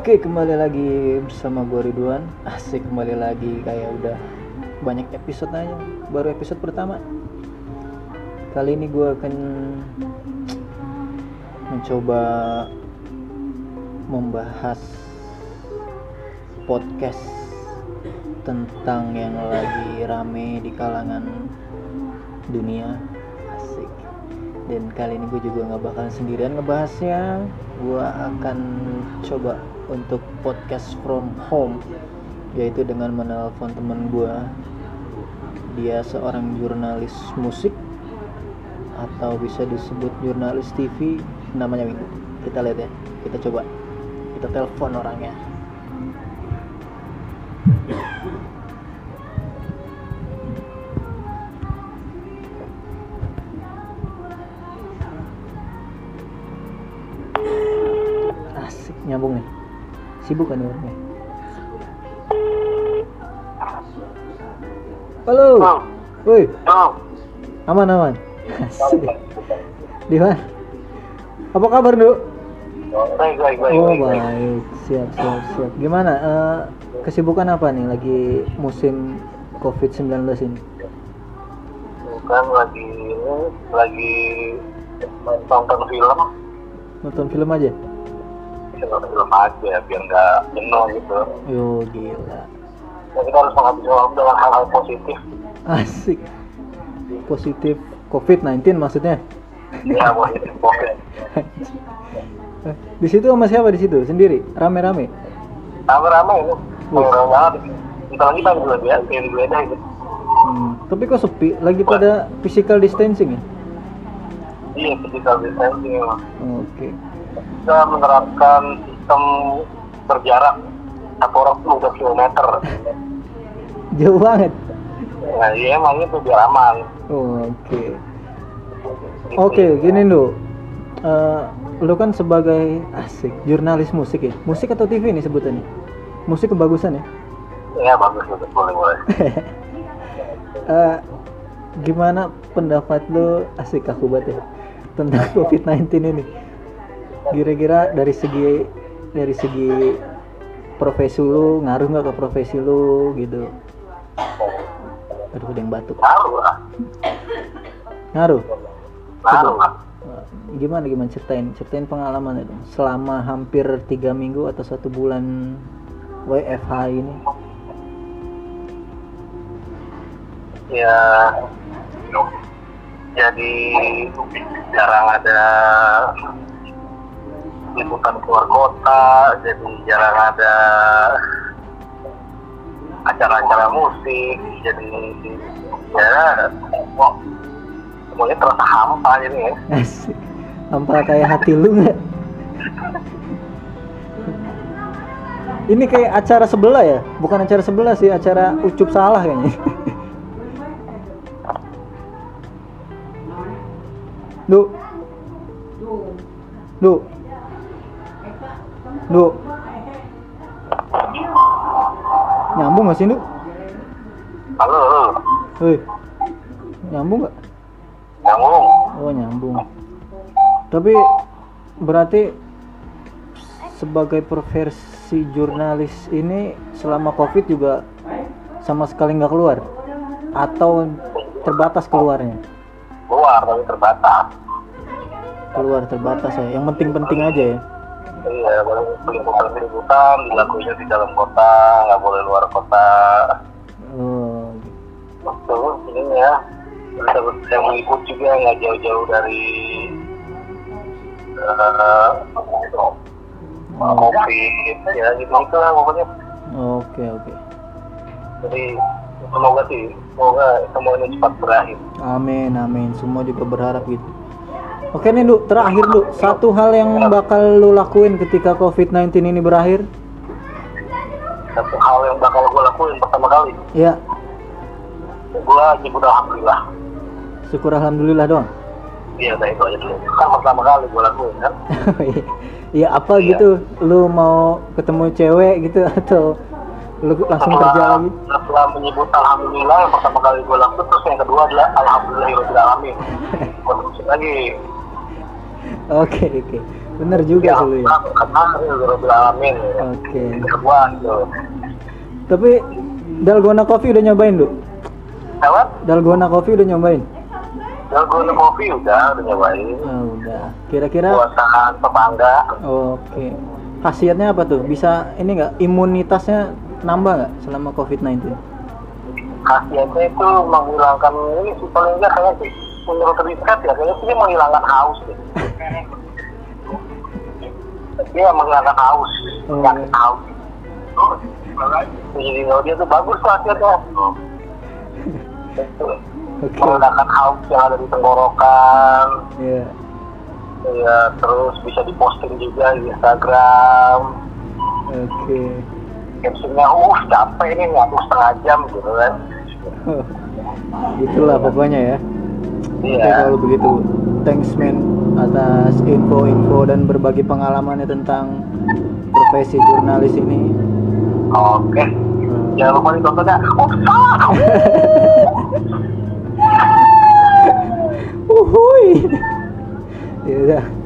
Oke, kembali lagi bersama gue Ridwan. Asik kembali lagi kayak udah banyak episode aja. Baru episode pertama. Kali ini gue akan mencoba membahas podcast tentang yang lagi rame di kalangan dunia dan kali ini gue juga nggak bakalan sendirian ngebahasnya. Gue akan coba untuk podcast from home yaitu dengan menelpon teman gue dia seorang jurnalis musik atau bisa disebut jurnalis TV namanya Windu kita lihat ya kita coba. Kita telepon orangnya nyambung nih sibuk kan orangnya halo woi aman aman di mana apa kabar Nduk? baik, baik, baik, Oh baik, baik. baik, siap siap siap. Gimana? eh, kesibukan apa nih lagi musim COVID-19 ini? Bukan lagi ini, lagi nonton film, Nonton film aja? Nonton film aja biar nggak jenuh gitu. Yo gila, Ya, kita harus menghabisi waktu dengan hal-hal positif. asik. Positif COVID-19 maksudnya? Ya, positif covid. Di situ sama siapa di situ? Sendiri? Rame-rame? Rame-rame ini, rame banget. Kita lagi gue ya, pengen gue deh gitu. Hmm, tapi kok sepi? Lagi pada physical distancing ya? Iya, physical distancing. Oke. Kita menerapkan sistem berjarak satu orang tuh udah kilometer. Jauh banget. Nah, iya emang itu biar aman. Oke. Oke, gini lu. Eh, lu kan sebagai asik jurnalis musik ya. Musik atau TV nih sebutannya? Musik kebagusan ya. Ya bagus, bagus, boleh, boleh. Eh, gimana pendapat lu asik aku banget ya tentang COVID-19 ini? Kira-kira dari segi dari segi profesi lu ngaruh nggak ke profesi lu gitu? Aduh, ada yang batuk. Ngaruh lah, Ngaruh. ngaruh lah. Eh, gimana gimana ceritain ceritain pengalaman itu selama hampir tiga minggu atau satu bulan WFH ini Ya, jadi jarang ada liputan keluar kota, jadi jarang ada acara-acara musik, jadi ya semuanya terasa hampa ini ya. hampa kayak hati lu nggak? Ini kayak acara sebelah ya? Bukan acara sebelah sih acara ucup salah kayaknya. Du Du Du Nyambung gak sih Du? Halo, halo, Hei Nyambung gak? nyambung. Oh nyambung. Tapi berarti sebagai profesi jurnalis ini selama covid juga sama sekali nggak keluar atau terbatas keluarnya? Keluar tapi terbatas. Keluar terbatas ya. Yang penting-penting aja ya. Iya, boleh peliputan-peliputan dilakuinnya di dalam kota, nggak boleh luar kota. Oh, ini ya. Yang meliput juga nggak jauh-jauh dari eh covid, ya gitu gitu lah pokoknya. oke oke. Jadi semoga sih, semoga semuanya cepat berakhir. Amin amin. Semua juga berharap gitu. Oke nih lu, terakhir lu, satu hal yang bakal lu lakuin ketika COVID-19 ini berakhir? Satu hal yang bakal gue lakuin pertama kali, Ya, gue nyebut alhamdulillah. syukur alhamdulillah doang. Iya, udah itu aja dulu. Kan pertama kali gue lakuin kan. Iya apa Iya. gitu lu mau ketemu cewek gitu atau lu langsung kerja lagi setelah menyebut alhamdulillah yang pertama kali gue lakukan terus yang kedua adalah alhamdulillahirobbilalamin gue terusin lagi oke oke bener juga sih lu ya alamin. oke tapi dalgona coffee udah nyobain lu Apa? dalgona coffee udah nyobain Dalgona kopi udah, udah nyobain. oh, udah kira-kira Buatan tetangga. oke khasiatnya apa tuh bisa ini nggak imunitasnya nambah nggak selama covid 19 Khasiatnya itu menghilangkan ini sih paling enggak kayaknya sih menurut riset ya kayaknya sih menghilangkan haus deh. dia menghilangkan haus, Oh. penyakit haus. Jadi kalau dia tuh bagus tuh khasiatnya. oke Menghilangkan haus yang ada di tenggorokan. ya Ya, terus bisa diposting juga di Instagram. oke Captionnya, uh capek ini ngaku setengah jam gitu kan. itulah pokoknya ya Oke Iya. kalau begitu thanks man atas info-info dan berbagi pengalamannya tentang profesi jurnalis ini. Oke. Hmm. Jangan lupa ditontonnya. Oh, Uhuy. ya udah.